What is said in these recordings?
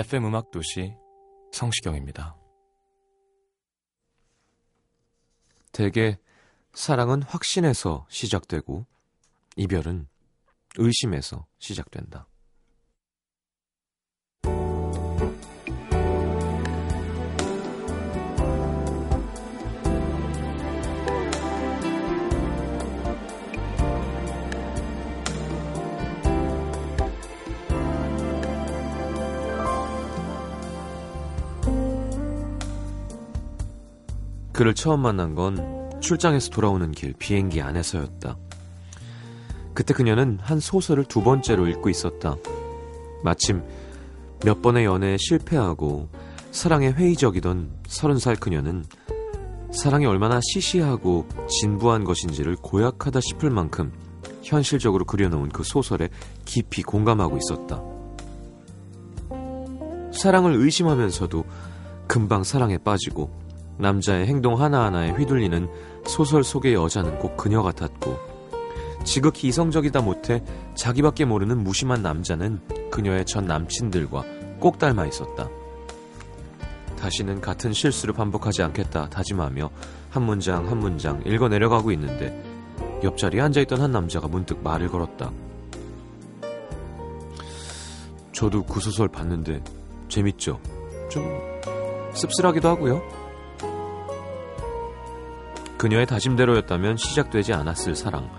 FM 음악 도시 성시경입니다. 대개 사랑은 확신에서 시작되고 이별은 의심에서 시작된다. 그를 처음 만난 건 출장에서 돌아오는 길 비행기 안에서였다. 그때 그녀는 한 소설을 두 번째로 읽고 있었다. 마침 몇 번의 연애에 실패하고 사랑에 회의적이던 서른 살 그녀는 사랑이 얼마나 시시하고 진부한 것인지를 고약하다 싶을 만큼 현실적으로 그려놓은 그 소설에 깊이 공감하고 있었다. 사랑을 의심하면서도 금방 사랑에 빠지고 남자의 행동 하나하나에 휘둘리는 소설 속의 여자는 꼭 그녀 같았고 지극히 이성적이다 못해 자기밖에 모르는 무심한 남자는 그녀의 전 남친들과 꼭 닮아 있었다. 다시는 같은 실수를 반복하지 않겠다 다짐하며 한 문장 한 문장 읽어 내려가고 있는데 옆자리에 앉아있던 한 남자가 문득 말을 걸었다. 저도 그 소설 봤는데 재밌죠? 좀 씁쓸하기도 하고요. 그녀의 다짐대로였다면 시작되지 않았을 사랑.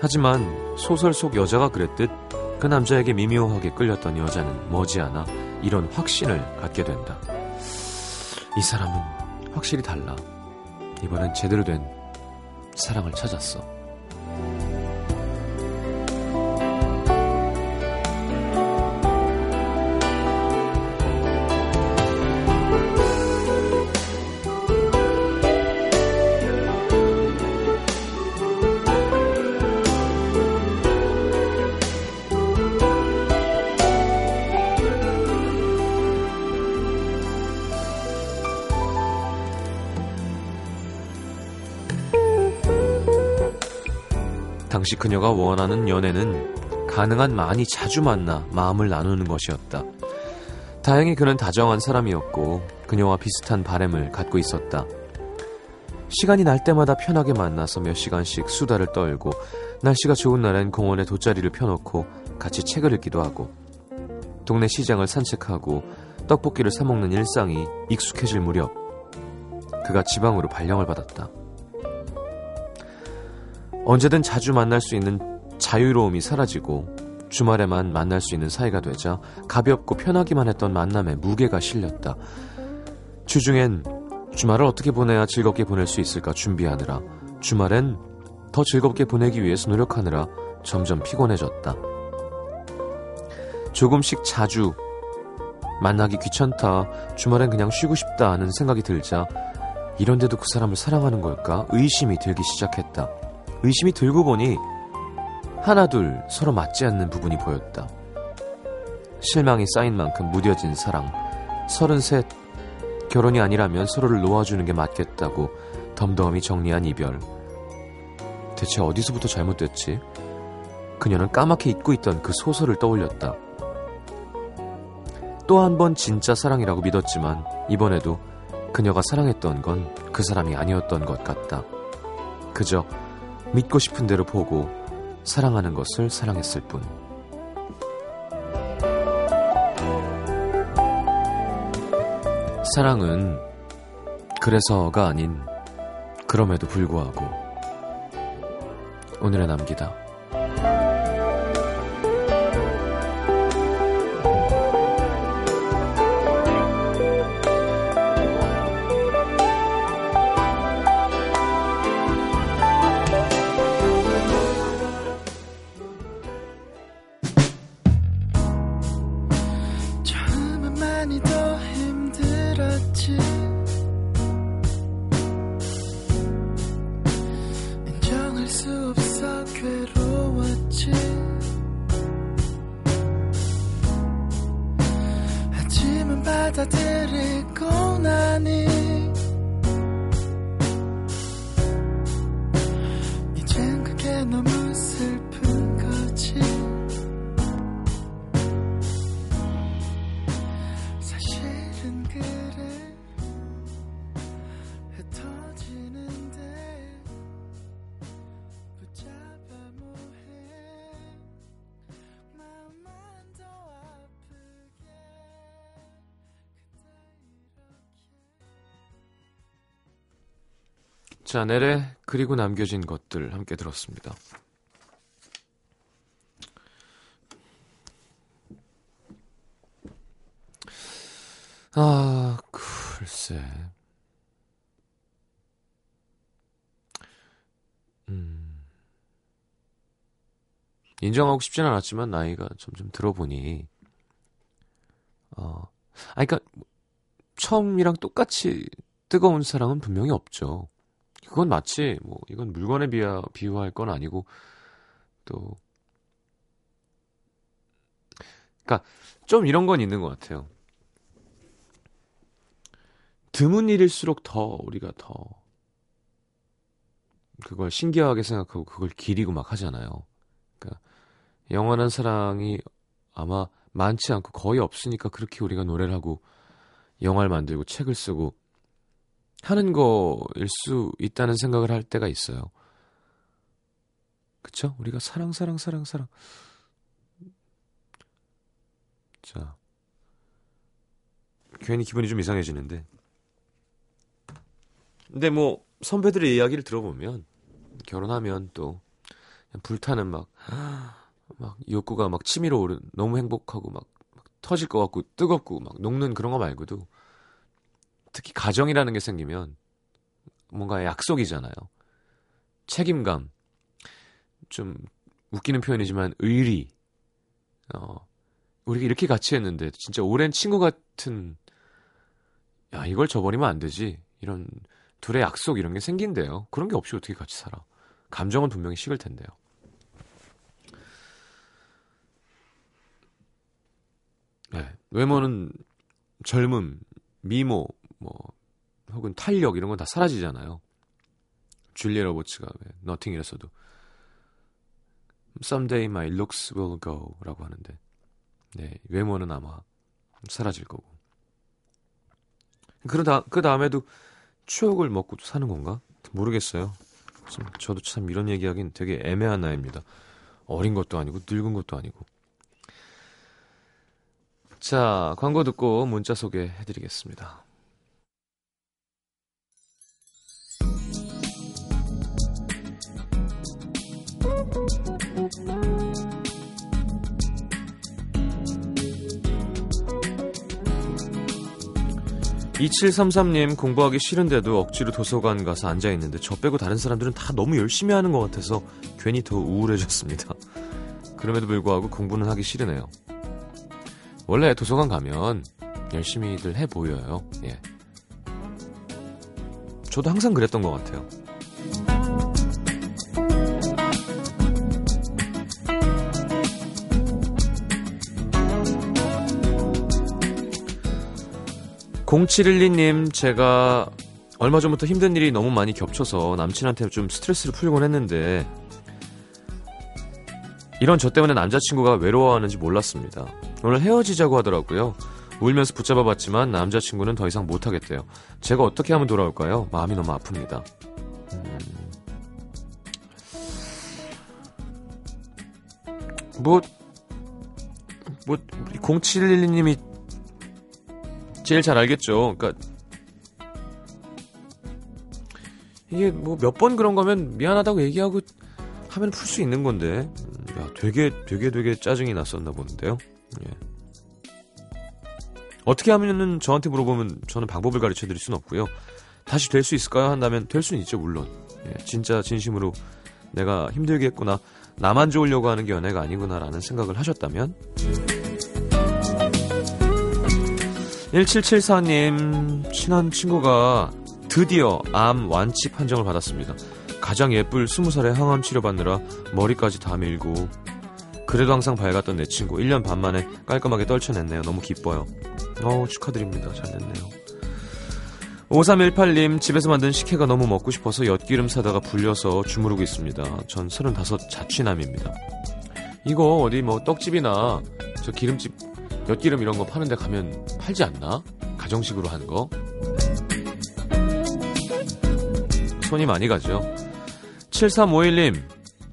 하지만 소설 속 여자가 그랬듯 그 남자에게 미묘하게 끌렸던 여자는 머지않아 이런 확신을 갖게 된다. 이 사람은 확실히 달라. 이번엔 제대로 된 사랑을 찾았어. 당시 그녀가 원하는 연애는 가능한 많이 자주 만나 마음을 나누는 것이었다. 다행히 그는 다정한 사람이었고 그녀와 비슷한 바램을 갖고 있었다. 시간이 날 때마다 편하게 만나서 몇 시간씩 수다를 떨고 날씨가 좋은 날엔 공원에 돗자리를 펴놓고 같이 책을 읽기도 하고 동네 시장을 산책하고 떡볶이를 사먹는 일상이 익숙해질 무렵 그가 지방으로 발령을 받았다. 언제든 자주 만날 수 있는 자유로움이 사라지고 주말에만 만날 수 있는 사이가 되자 가볍고 편하기만 했던 만남에 무게가 실렸다. 주중엔 주말을 어떻게 보내야 즐겁게 보낼 수 있을까 준비하느라 주말엔 더 즐겁게 보내기 위해서 노력하느라 점점 피곤해졌다. 조금씩 자주 만나기 귀찮다. 주말엔 그냥 쉬고 싶다 하는 생각이 들자 이런데도 그 사람을 사랑하는 걸까 의심이 들기 시작했다. 의심이 들고 보니 하나둘 서로 맞지 않는 부분이 보였다. 실망이 쌓인 만큼 무뎌진 사랑. 서른셋 결혼이 아니라면 서로를 놓아주는 게 맞겠다고 덤덤히 정리한 이별. 대체 어디서부터 잘못됐지? 그녀는 까맣게 잊고 있던 그 소설을 떠올렸다. 또 한 번 진짜 사랑이라고 믿었지만 이번에도 그녀가 사랑했던 건 그 사람이 아니었던 것 같다. 그저 믿고 싶은 대로 보고 사랑하는 것을 사랑했을 뿐. 사랑은 그래서가 아닌 그럼에도 불구하고 오늘의 남기다. 내래 그리고 남겨진 것들 함께 들었습니다. 아, 글쎄. 음. 인정하고 싶진 않았지만 나이가 점점 들어보니 어. 아 그러니까 처음이랑 똑같이 뜨거운 사랑은 분명히 없죠. 그건 마치 뭐 이건 물건에 비하, 비유할 건 아니고 또 그러니까 좀 이런 건 있는 것 같아요. 드문 일일수록 더 우리가 더 그걸 신기하게 생각하고 그걸 기리고 막 하잖아요. 그러니까 영원한 사랑이 아마 많지 않고 거의 없으니까 그렇게 우리가 노래를 하고 영화를 만들고 책을 쓰고 하는 거일 수 있다는 생각을 할 때가 있어요. 그쵸? 우리가 사랑, 사랑, 사랑, 사랑. 자. 괜히 기분이 좀 이상해지는데. 근데 뭐, 선배들의 이야기를 들어보면, 결혼하면 또, 불타는 막, 막, 욕구가 막 치밀어 오른, 너무 행복하고 막, 막 터질 것 같고, 뜨겁고, 막 녹는 그런 거 말고도, 특히 가정이라는 게 생기면 뭔가 약속이잖아요. 책임감. 좀 웃기는 표현이지만 의리. 어. 우리가 이렇게 같이 했는데 진짜 오랜 친구 같은 야, 이걸 저버리면 안 되지. 이런 둘의 약속 이런 게 생긴대요. 그런 게 없이 어떻게 같이 살아. 감정은 분명히 식을 텐데요. 네. 외모는 젊음, 미모, 뭐 혹은 탄력 이런 건 다 사라지잖아요. 줄리아 로버츠가 왜 너팅이라서도 Someday my looks will go라고 하는데 네, 외모는 아마 사라질 거고. 그러다 그 다음에도 추억을 먹고 사는 건가? 모르겠어요. 참, 저도 참 이런 얘기하긴 되게 애매한 나이입니다. 어린 것도 아니고 늙은 것도 아니고. 자, 광고 듣고 문자 소개해드리겠습니다. (2733님) 공부하기 싫은데도 억지로 도서관 가서 앉아있는데 저 빼고 다른 사람들은 다 너무 열심히 하는 것 같아서 괜히 더 우울해졌습니다. 그럼에도 불구하고 공부는 하기 싫으네요. 원래 도서관 가면 열심히들 해 보여요. 예. 저도 항상 그랬던 것 같아요 (0712님) 제가 얼마 전부터 힘든 일이 너무 많이 겹쳐서 남친한테 좀 스트레스를 풀곤 했는데 이런 저 때문에 남자친구가 외로워하는지 몰랐습니다. 오늘 헤어지자고 하더라고요. 울면서 붙잡아 봤지만 남자친구는 더 이상 못하겠대요. 제가 어떻게 하면 돌아올까요? 마음이 너무 아픕니다. 음... 뭐, 뭐, 0712님이 제일 잘 알겠죠. 그러니까 이게 뭐 몇 번 그런 거면 미안하다고 얘기하고 하면 풀 수 있는 건데 음, 야, 되게 되게 되게 짜증이 났었나 보는데요. 예. 어떻게 하면은 저한테 물어보면 저는 방법을 가르쳐 드릴 수는 없고요. 다시 될 수 있을까요? 한다면 될 수는 있죠, 물론. 예, 진짜 진심으로 내가 힘들게 했구나. 나만 좋으려고 하는 게 연애가 아니구나라는 생각을 하셨다면 1774님 친한 친구가 드디어 암 완치 판정을 받았습니다. 가장 예쁠 20살에 항암 치료받느라 머리까지 다 밀고 그래도 항상 밝았던 내 친구 1년 반 만에 깔끔하게 떨쳐냈네요. 너무 기뻐요. 어우 축하드립니다. 잘 됐네요. 5318님 집에서 만든 식혜가 너무 먹고 싶어서 엿기름 사다가 불려서 주무르고 있습니다. 전 35 자취남입니다. 이거 어디 뭐 떡집이나 저 기름집 엿기름 이런 거 파는 데 가면 팔지 않나? 가정식으로 하는 거. 손이 많이 가죠. 7351님,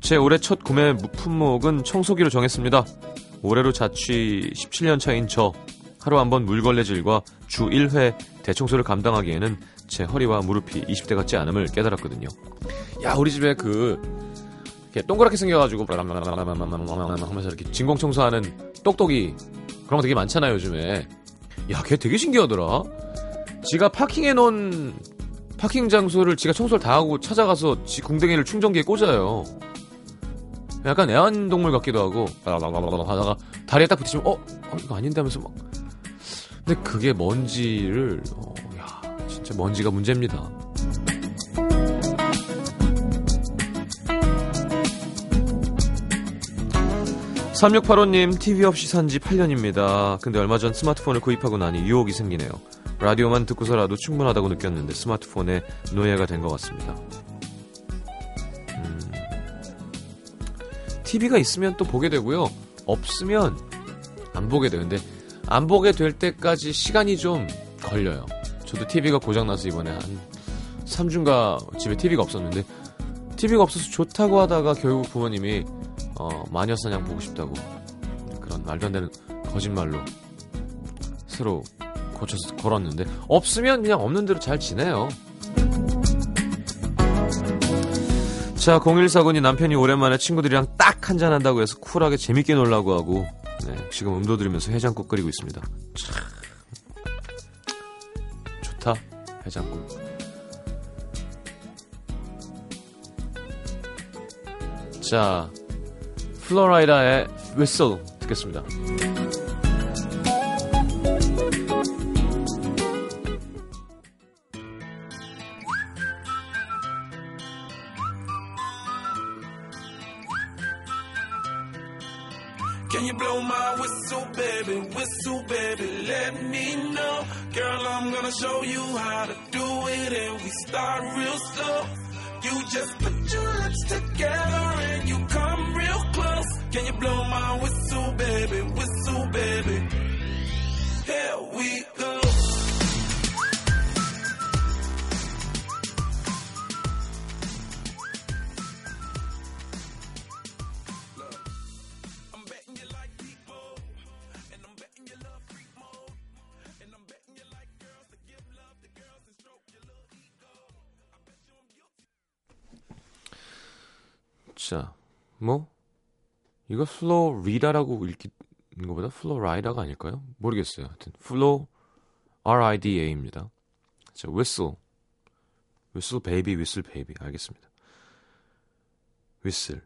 제 올해 첫 구매 품목은 청소기로 정했습니다. 올해로 자취 17년 차인 저, 하루 한 번 물걸레질과 주 1회 대청소를 감당하기에는 제 허리와 무릎이 20대 같지 않음을 깨달았거든요. 야, 우리 집에 그, 이렇게 동그랗게 생겨가지고, 하면서 이렇게 진공 청소하는 똑똑이, 그런 거 되게 많잖아요, 요즘에. 야, 걔 되게 신기하더라. 지가 파킹해 놓은 파킹 장소를 지가 청소를 다 하고 찾아가서 지 궁뎅이를 충전기에 꽂아요. 약간 애완동물 같기도 하고 하다가 다리에 딱 붙이면 어? 어 이거 아닌데 하면서 막 근데 그게 먼지를 어, 야 진짜 먼지가 문제입니다. 3685님, TV 없이 산 지 8년입니다. 근데 얼마 전 스마트폰을 구입하고 나니 유혹이 생기네요. 라디오만 듣고서라도 충분하다고 느꼈는데 스마트폰에 노예가 된 것 같습니다. 음, TV가 있으면 또 보게 되고요. 없으면 안 보게. 근데 안 보게 될 때까지 시간이 좀 걸려요. 저도 TV가 고장나서 이번에 한 3주인가 집에 TV가 없었는데 TV가 없어서 좋다고 하다가 결국 부모님이 어, 마녀사냥 보고 싶다고 그런 말도 안 되는 거짓말로 새로 고쳐서 걸었는데 없으면 그냥 없는 대로 잘 지내요. 자, 0149님 남편이 오랜만에 친구들이랑 딱 한잔 한다고 해서 쿨하게 재밌게 놀라고 하고 네, 지금 음도 들으면서 해장국 끓이고 있습니다. 참. 좋다. 해장국. 자, 플로라이다의 웨슬 듣겠습니다. 자, 뭐 이거 플로리다라고 읽는 것보다 플로라이다가 아닐까요? 모르겠어요. 하여튼 플로 R-I-D-A입니다. 자, whistle, whistle baby, whistle baby. 알겠습니다. whistle.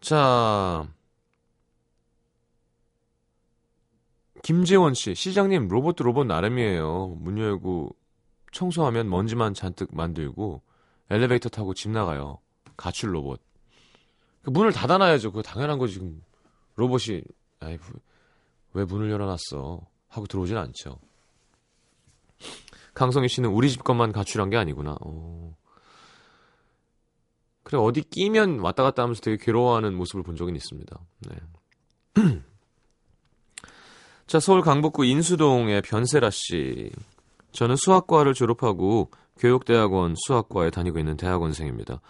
자, 김재원 씨, 시장님 로봇도 로봇 나름이에요. 문 열고 청소하면 먼지만 잔뜩 만들고 엘리베이터 타고 집 나가요. 가출 로봇. 그 문을 닫아놔야죠. 그거 당연한 거지. 지금 로봇이 아이 왜 문을 열어놨어 하고 들어오진 않죠. 강성희 씨는 우리 집 것만 가출한 게 아니구나. 어. 그래 어디 끼면 왔다 갔다 하면서 되게 괴로워하는 모습을 본 적은 있습니다. 네. 자 서울 강북구 인수동의 변세라 씨. 저는 수학과를 졸업하고 교육대학원 수학과에 다니고 있는 대학원생입니다.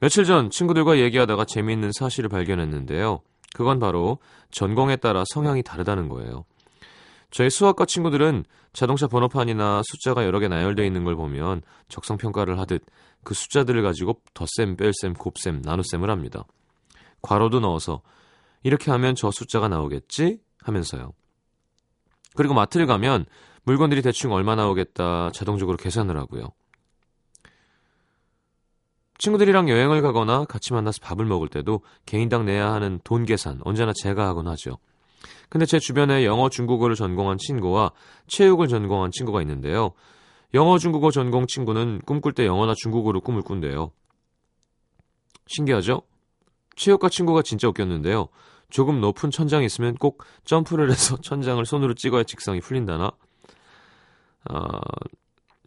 며칠 전 친구들과 얘기하다가 재미있는 사실을 발견했는데요. 그건 바로 전공에 따라 성향이 다르다는 거예요. 저희 수학과 친구들은 자동차 번호판이나 숫자가 여러 개 나열되어 있는 걸 보면 적성평가를 하듯 그 숫자들을 가지고 덧셈, 뺄셈, 곱셈, 나눗셈을 합니다. 괄호도 넣어서 이렇게 하면 저 숫자가 나오겠지? 하면서요. 그리고 마트를 가면 물건들이 대충 얼마 나오겠다 자동적으로 계산을 하고요. 친구들이랑 여행을 가거나 같이 만나서 밥을 먹을 때도 개인당 내야 하는 돈 계산 언제나 제가 하곤 하죠. 근데 제 주변에 영어, 중국어를 전공한 친구와 체육을 전공한 친구가 있는데요. 영어 중국어 전공 친구는 꿈꿀 때 영어나 중국어로 꿈을 꾼대요. 신기하죠? 체육과 친구가 진짜 웃겼는데요. 조금 높은 천장이 있으면 꼭 점프를 해서 천장을 손으로 찍어야 직성이 풀린다나? 아,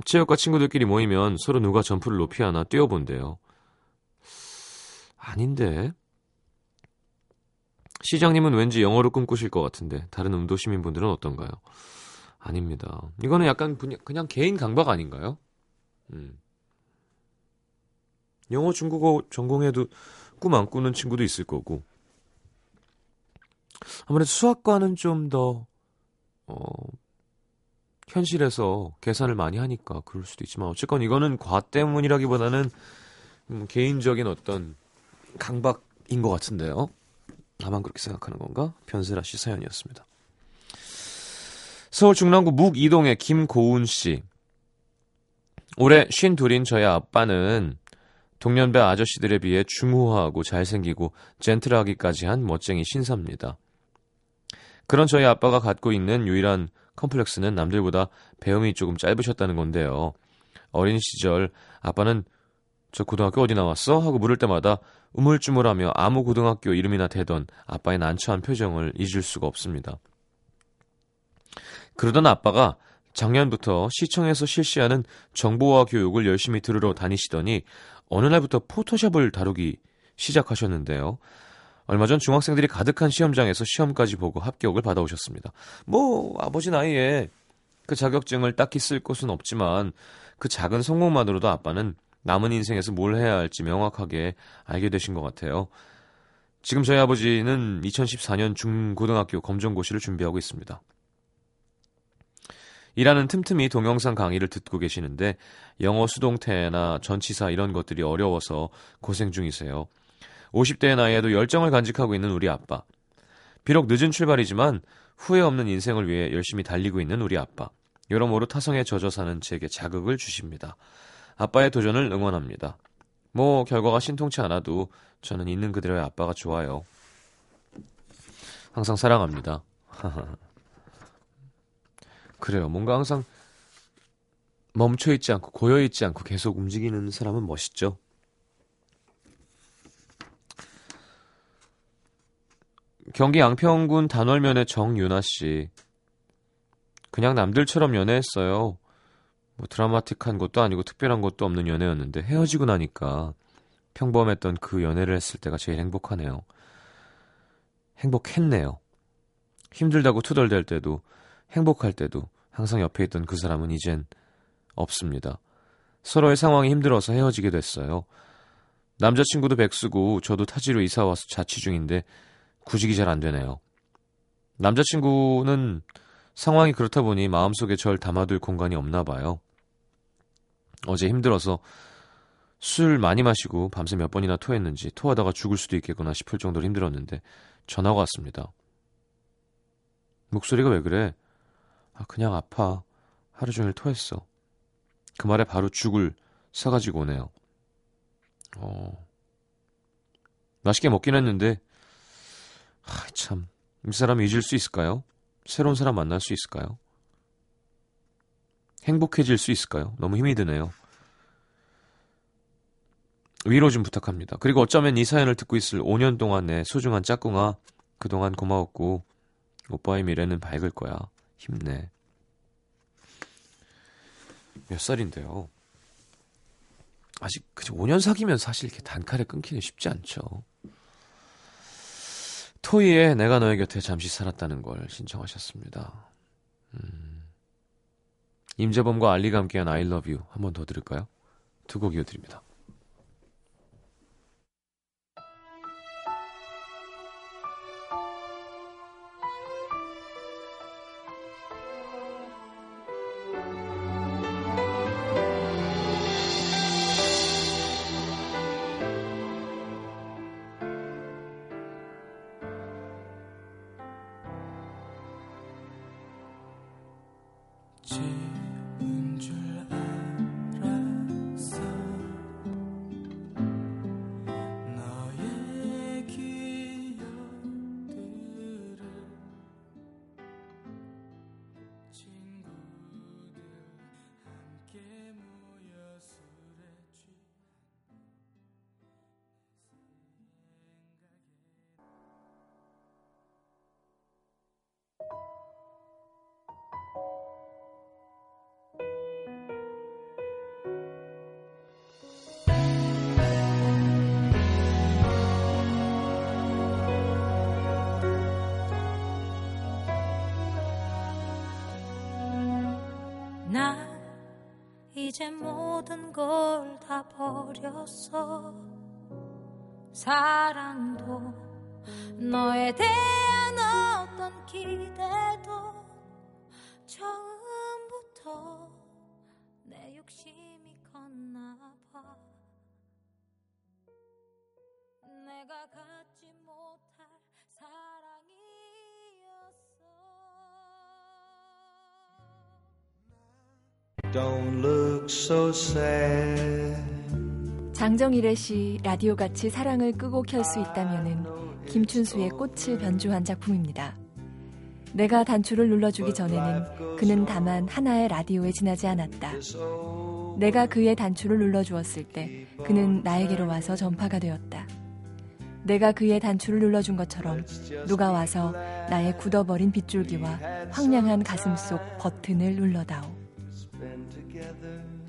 체육과 친구들끼리 모이면 서로 누가 점프를 높이 하나 뛰어본대요. 아닌데. 시장님은 왠지 영어로 꿈꾸실 것 같은데 다른 음도 시민분들은 어떤가요? 아닙니다. 이거는 약간 그냥, 개인 강박 아닌가요? 음. 영어, 중국어 전공해도 꿈 안 꾸는 친구도 있을 거고. 아무래도 수학과는 좀 더, 어, 현실에서 계산을 많이 하니까 그럴 수도 있지만, 어쨌건 이거는 과 때문이라기보다는 음, 개인적인 어떤 강박인 것 같은데요. 나만 그렇게 생각하는 건가? 변세라 씨 사연이었습니다. 서울 중랑구 묵이동의 김고운 씨. 올해 쉰 둘인 저희 아빠는 동년배 아저씨들에 비해 중후하고 잘생기고 젠틀하기까지 한 멋쟁이 신사입니다. 그런 저희 아빠가 갖고 있는 유일한 컴플렉스는 남들보다 배움이 조금 짧으셨다는 건데요. 어린 시절 아빠는 저 고등학교 어디 나왔어? 하고 물을 때마다 우물쭈물하며 아무 고등학교 이름이나 대던 아빠의 난처한 표정을 잊을 수가 없습니다. 그러던 아빠가 작년부터 시청에서 실시하는 정보화 교육을 열심히 들으러 다니시더니 어느 날부터 포토샵을 다루기 시작하셨는데요. 얼마 전 중학생들이 가득한 시험장에서 시험까지 보고 합격을 받아오셨습니다. 뭐 아버지 나이에 그 자격증을 딱히 쓸 곳은 없지만 그 작은 성공만으로도 아빠는 남은 인생에서 뭘 해야 할지 명확하게 알게 되신 것 같아요. 지금 저희 아버지는 2014년 중고등학교 검정고시를 준비하고 있습니다. 일하는 틈틈이 동영상 강의를 듣고 계시는데 영어 수동태나 전치사 이런 것들이 어려워서 고생 중이세요. 50대의 나이에도 열정을 간직하고 있는 우리 아빠. 비록 늦은 출발이지만 후회 없는 인생을 위해 열심히 달리고 있는 우리 아빠. 여러모로 타성에 젖어 사는 제게 자극을 주십니다. 아빠의 도전을 응원합니다. 뭐 결과가 신통치 않아도 저는 있는 그대로의 아빠가 좋아요. 항상 사랑합니다. 그래요. 뭔가 항상 멈춰 있지 않고 고여 있지 않고 계속 움직이는 사람은 멋있죠. 경기 양평군 단월면의 정유나 씨. 그냥 남들처럼 연애했어요. 뭐 드라마틱한 것도 아니고 특별한 것도 없는 연애였는데 헤어지고 나니까 평범했던 그 연애를 했을 때가 제일 행복하네요. 행복했네요. 힘들다고 투덜댈 때도 행복할 때도 항상 옆에 있던 그 사람은 이젠 없습니다. 서로의 상황이 힘들어서 헤어지게 됐어요. 남자친구도 백수고 저도 타지로 이사 와서 자취 중인데 구직이 잘 안 되네요. 남자친구는 상황이 그렇다 보니 마음속에 절 담아둘 공간이 없나 봐요. 어제 힘들어서 술 많이 마시고 밤새 몇 번이나 토했는지 토하다가 죽을 수도 있겠구나 싶을 정도로 힘들었는데 전화가 왔습니다. 목소리가 왜 그래? 아, 그냥 아파. 하루 종일 토했어. 그 말에 바로 죽을 사가지고 오네요. 어. 맛있게 먹긴 했는데, 아, 참. 이 사람이 잊을 수 있을까요? 새로운 사람 만날 수 있을까요? 행복해질 수 있을까요? 너무 힘이 드네요. 위로 좀 부탁합니다. 그리고 어쩌면 이 사연을 듣고 있을 5년 동안의 소중한 짝꿍아, 그동안 고마웠고, 오빠의 미래는 밝을 거야. 힘내. 몇 살인데요? 아직 그저 5년 사귀면 사실 이렇게 단칼에 끊기는 쉽지 않죠. 토이의 내가 너의 곁에 잠시 살았다는 걸 신청하셨습니다. 음. 임재범과 알리가 함께한 I love you 한 번 더 들을까요? 두 곡 이어드립니다. 이제 모든 걸 다 버렸어. 사랑도 너에 대한 어떤 기대도 처음부터 내 욕심 so sad. 장정일의 시 라디오 같이 사랑을 끄고 켤 수 있다면은 김춘수의 꽃을 변주한 작품입니다. 내가 단추를 눌러주기 전에는 그는 다만 하나의 라디오에 지나지 않았다. 내가 그의 단추를 눌러주었을 때 그는 나에게로 와서 전파가 되었다. 내가 그의 단추를 눌러준 것처럼 누가 와서 나의 굳어버린 빗줄기와 황량한 가슴 속 버튼을 눌러다오.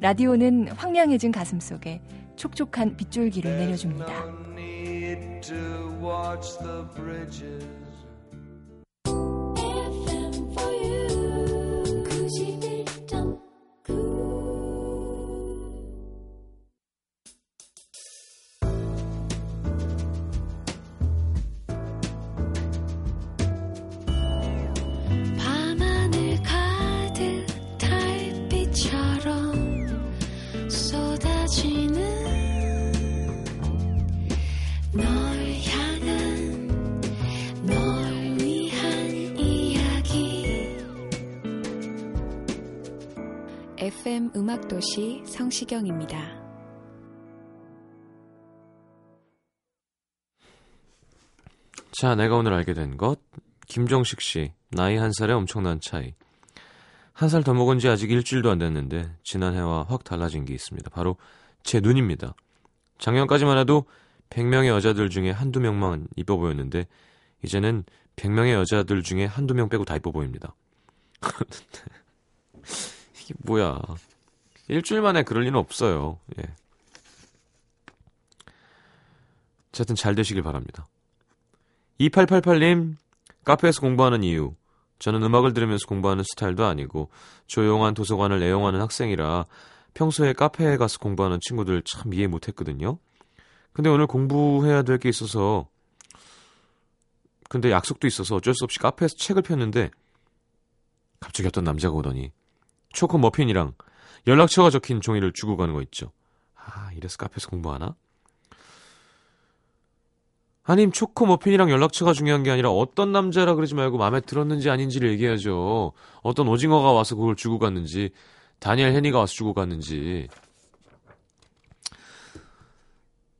라디오는 황량해진 가슴 속에 촉촉한 빗줄기를 내려줍니다. FM 음악도시 성시경입니다. 자, 내가 오늘 알게 된 것. 김정식 씨, 나이 한 살의 엄청난 차이. 한 살 더 먹은 지 아직 일주일도 안 됐는데, 지난해와 확 달라진 게 있습니다. 바로 제 눈입니다. 작년까지만 해도 100명의 여자들 중에 한두 명만 이뻐 보였는데, 이제는 100명의 여자들 중에 한두 명 빼고 다 이뻐 보입니다. 이게 뭐야. 일주일 만에 그럴 리는 없어요. 예. 어쨌든 잘 되시길 바랍니다. 2888님, 카페에서 공부하는 이유. 저는 음악을 들으면서 공부하는 스타일도 아니고, 조용한 도서관을 애용하는 학생이라 평소에 카페에 가서 공부하는 친구들 참 이해 못했거든요. 근데 오늘 공부해야 될 게 있어서, 근데 약속도 있어서 어쩔 수 없이 카페에서 책을 폈는데, 갑자기 어떤 남자가 오더니, 초코 머핀이랑 연락처가 적힌 종이를 주고 가는 거 있죠. 아, 이래서 카페에서 공부하나? 아님 초코 머핀이랑 연락처가 중요한 게 아니라 어떤 남자라 그러지 말고 마음에 들었는지 아닌지를 얘기해야죠. 어떤 오징어가 와서 그걸 주고 갔는지 다니엘 헤니가 와서 주고 갔는지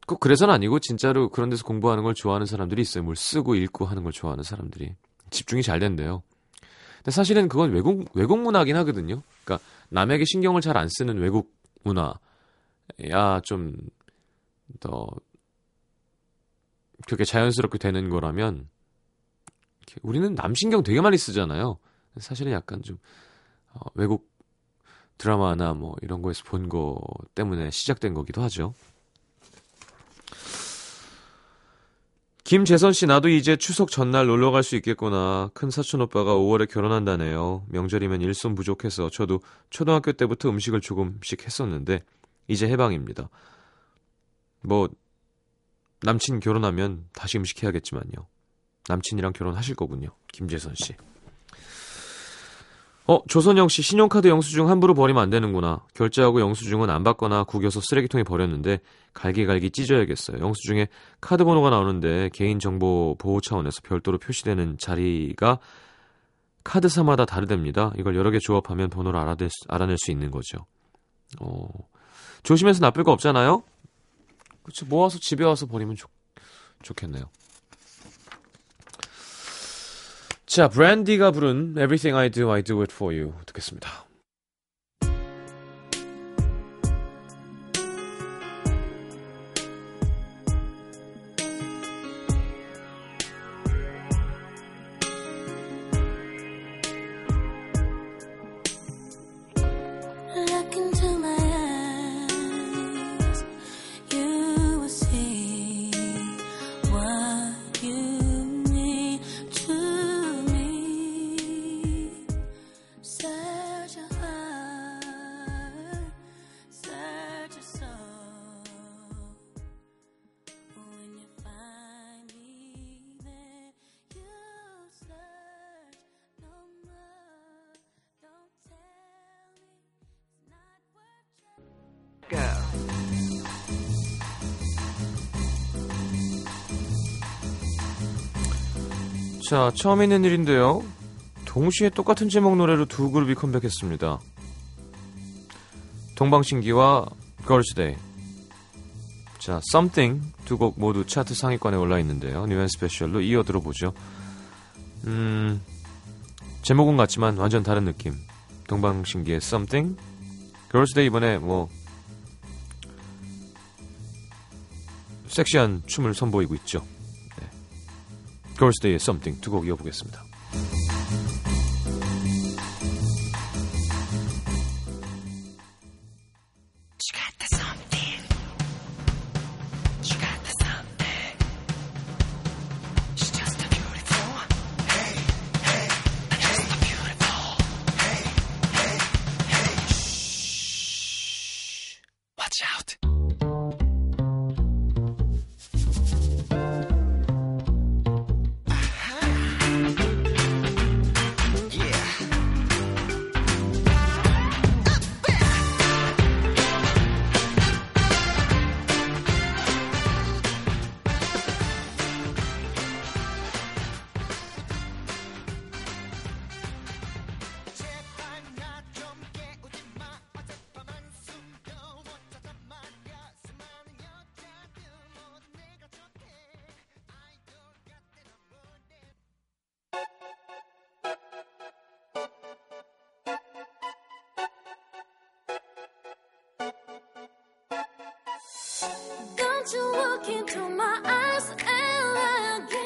꼭 그래서는 아니고 진짜로 그런 데서 공부하는 걸 좋아하는 사람들이 있어요. 뭘 쓰고 읽고 하는 걸 좋아하는 사람들이 집중이 잘 된대요. 근데 사실은 그건 외국 외국 문화긴 하거든요. 그러니까 남에게 신경을 잘 안 쓰는 외국 문화야 좀 더 그렇게 자연스럽게 되는 거라면 우리는 남신경 되게 많이 쓰잖아요. 사실은 약간 좀 어, 외국 드라마나 뭐 이런 거에서 본 거 때문에 시작된 거기도 하죠. 김재선 씨 나도 이제 추석 전날 놀러 갈 수 있겠구나. 큰 사촌 오빠가 5월에 결혼한다네요. 명절이면 일손 부족해서 저도 초등학교 때부터 음식을 조금씩 했었는데 이제 해방입니다. 뭐 남친 결혼하면 다시 음식 해야겠지만요. 남친이랑 결혼하실 거군요. 김재선 씨. 어, 조선영 씨 신용카드 영수증 함부로 버리면 안 되는구나. 결제하고 영수증은 안 받거나 구겨서 쓰레기통에 버렸는데 갈기갈기 찢어야겠어요. 영수증에 카드 번호가 나오는데 개인정보 보호 차원에서 별도로 표시되는 자리가 카드사마다 다르답니다. 이걸 여러 개 조합하면 번호를 알아낼 수, 알아낼 수 있는 거죠. 어, 조심해서 나쁠 거 없잖아요? 그치, 모아서 집에 와서 버리면 좋, 좋겠네요. 자, 브랜디가 부른 Everything I Do, I Do It For You 듣겠습니다. 자, 처음 있는 일인데요. 동시에 똑같은 제목 노래로 두 그룹이 컴백했습니다. 동방신기와 걸스데이. 자, Something 두 곡 모두 차트 상위권에 올라 있는데요. New and Special로 이어 들어보죠. 음, 제목은 같지만 완전 다른 느낌. 동방신기의 Something, 걸스데이 이번에 뭐 섹시한 춤을 선보이고 있죠. 네. 걸스데이의 Something 두 곡 이어보겠습니다. You look into my eyes and again.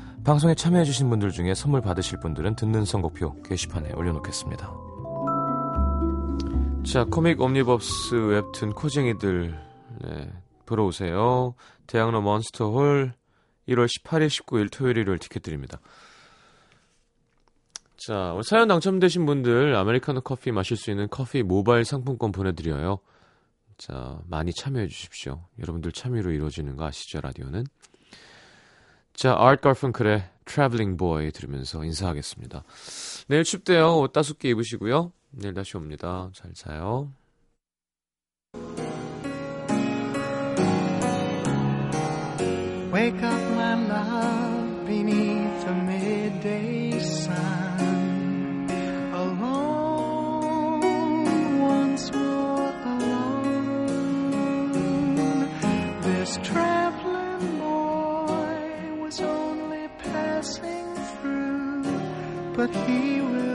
방송에 참여해주신 분들 중에 선물 받으실 분들은 듣는 선곡표 게시판에 올려놓겠습니다. 자, 코믹 옴니버스 웹툰 코쟁이들 네, 보러 오세요. 대학로 몬스터홀 1월 18일, 19일 토요일 일요일 티켓 드립니다. 자, 오늘 사연 당첨되신 분들 아메리카노 커피 마실 수 있는 커피 모바일 상품권 보내드려요. 자, 많이 참여해 주십시오. 여러분들 참여로 이루어지는 거 아시죠, 라디오는? 자, 아트 가펑클의 Traveling Boy 들으면서 인사하겠습니다. 내일 춥대요. 옷 따숩게 입으시고요. 내일 다시 옵니다. 잘 자요. Wake up, my love, beneath the midday sun. Alone, once more alone. This traveling but he will